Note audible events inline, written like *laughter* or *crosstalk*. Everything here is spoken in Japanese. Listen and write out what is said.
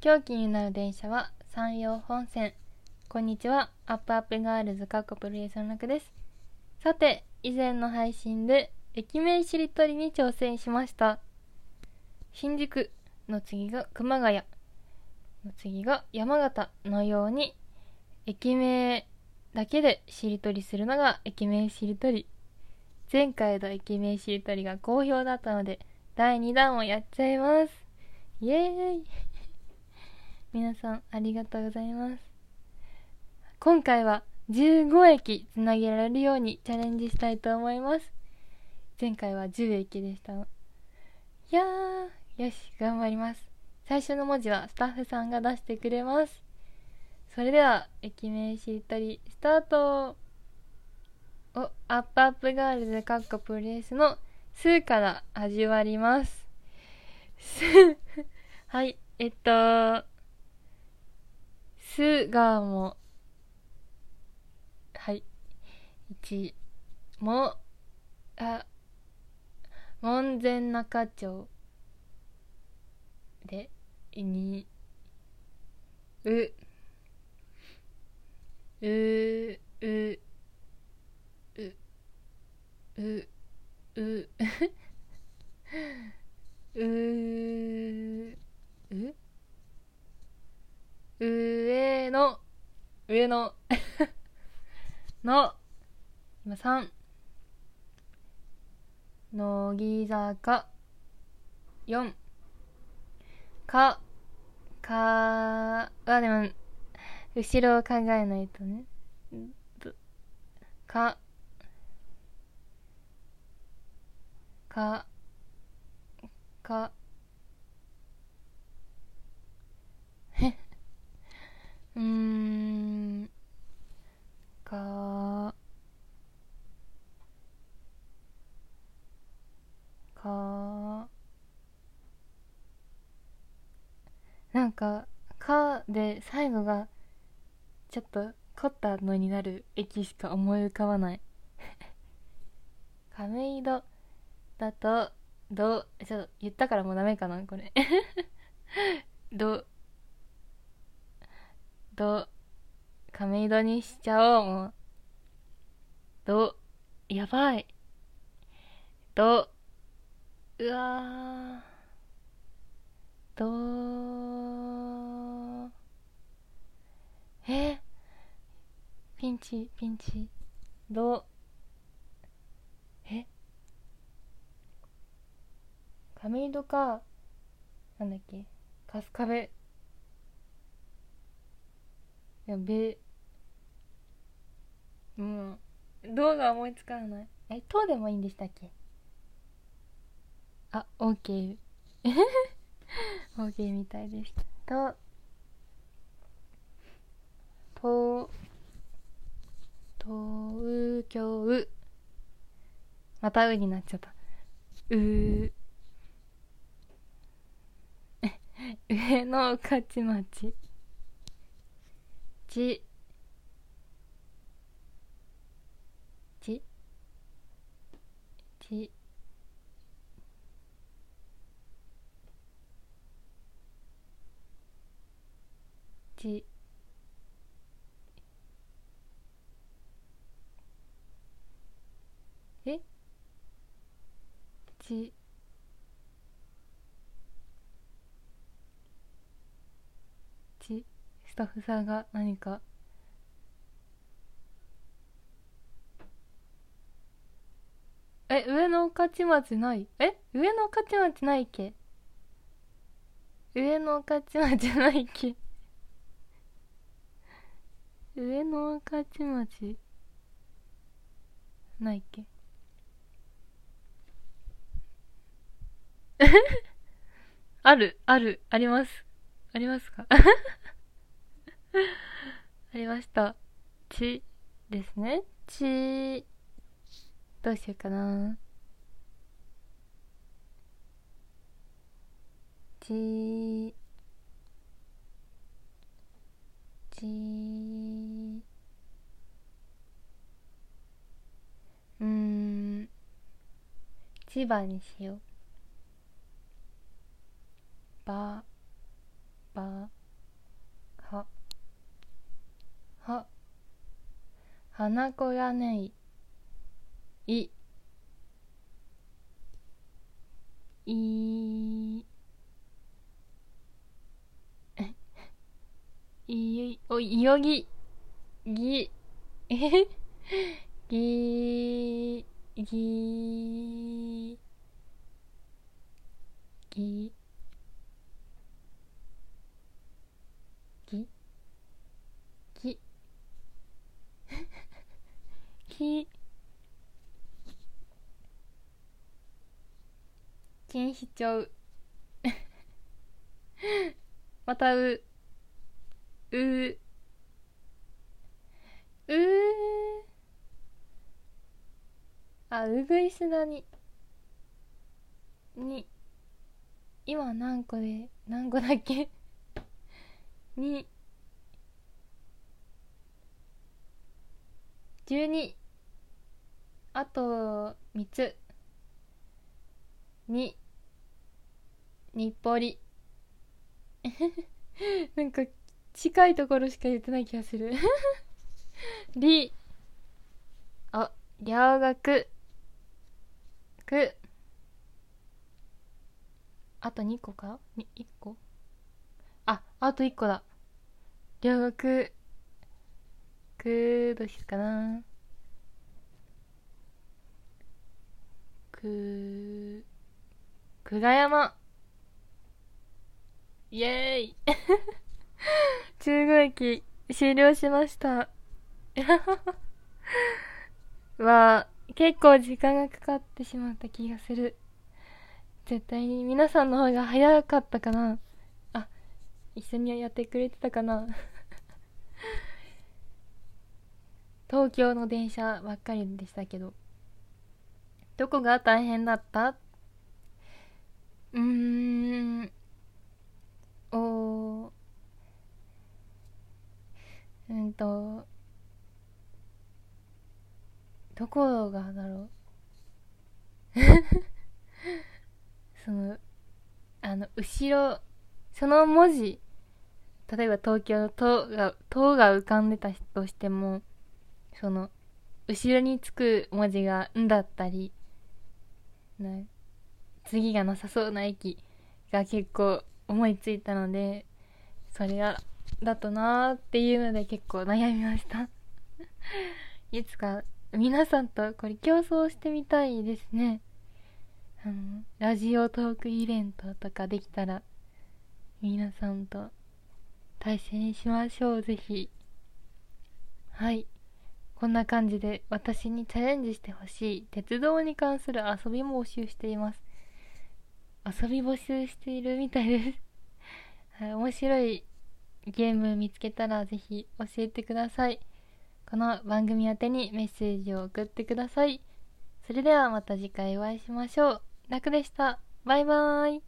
今日気になる電車は山陽本線。こんにちは。アップアップガールズかっこプロレスの中です。さて以前の配信で駅名しりとりに挑戦しました。新宿の次が熊谷。の次が山形のように駅名だけでしりとりするのが駅名しりとり。前回の駅名しりとりが好評だったので第2弾をやっちゃいます。イエーイ。皆さんありがとうございます。今回は15駅つなげられるようにチャレンジしたいと思います。前回は10駅でしたいやーよし頑張ります。最初の文字はスタッフさんが出してくれます。それでは駅名しりとりスタート。おアップアップガールズかっこプレイスの「スー」から始まりますはいえっと「す」がもはい1もあ門前仲町で2うううううう上の上の *laughs* の今3乃木坂4かかあでも後ろを考えないとね。かかか。うーんかかなんか「か」で最後がちょっと凝ったのになる駅しか思い浮かばない。亀戸だとどちょっと言ったからもうダメかなこれ。*laughs* どど亀戸にしちゃおうもう。どやばい。どうわどえピンチピンチ。どう？え？亀戸かなんだっけ？春日部。やべ。もうどうが思いつかない。えとでもいいんでしたっけ？あオーケー。*laughs* オーケーみたいでした。と東京またうになっちゃった。う *laughs* 上野御徒町。ち。ち。ち。ちえちちスタッフさんが何か。え上野御徒町ない？え上野御徒町ないっけ。上野御徒町ないっけ。上野御徒町ないっけ。あるあるあります。ありますか？*laughs* ありました。ちですね。ちどうしようかな。ちちうん千葉にしよう。ばばはは。花子やねいい。い。い *laughs* おいよぎ。ぎ。え *laughs* ぎぎ。ぎ。き錦糸町またう。う。ううあうぐいすだに。に。今何個で何個だっけ？に。12あと3つ。に日暮里。*laughs* なんか近いところしか言ってない気がする。*laughs* り。あ両学くあと2個か？に1個？ああと1個だ。両学くどうしようかなく久我山。イエーイ。*laughs* 中国駅終了しました。*laughs* は結構時間がかかってしまった気がする。絶対に皆さんの方が早かったかな。あ一緒にやってくれてたかな。*laughs* 東京の電車ばっかりでしたけど。どこが大変だった？うーん。おうんとどこがだろう *laughs* そのあの後ろその文字例えば東京の「と」が「と」が浮かんでたとしてもその後ろにつく文字が「ん」だったりな次がなさそうな駅が結構思いついたのでそれがだとなーっていうので結構悩みました。*laughs* いつか皆さんとこれ競争してみたいですね。あのラジオトークイベントとかできたら皆さんと対戦しましょう。ぜひ。はい。こんな感じで私にチャレンジしてほしい鉄道に関する遊びも募集しています。遊び募集しているみたいですはい、面白いゲーム見つけたらぜひ教えてください。この番組宛てにメッセージを送ってください。それではまた次回お会いしましょう。楽でした。バイバーイ。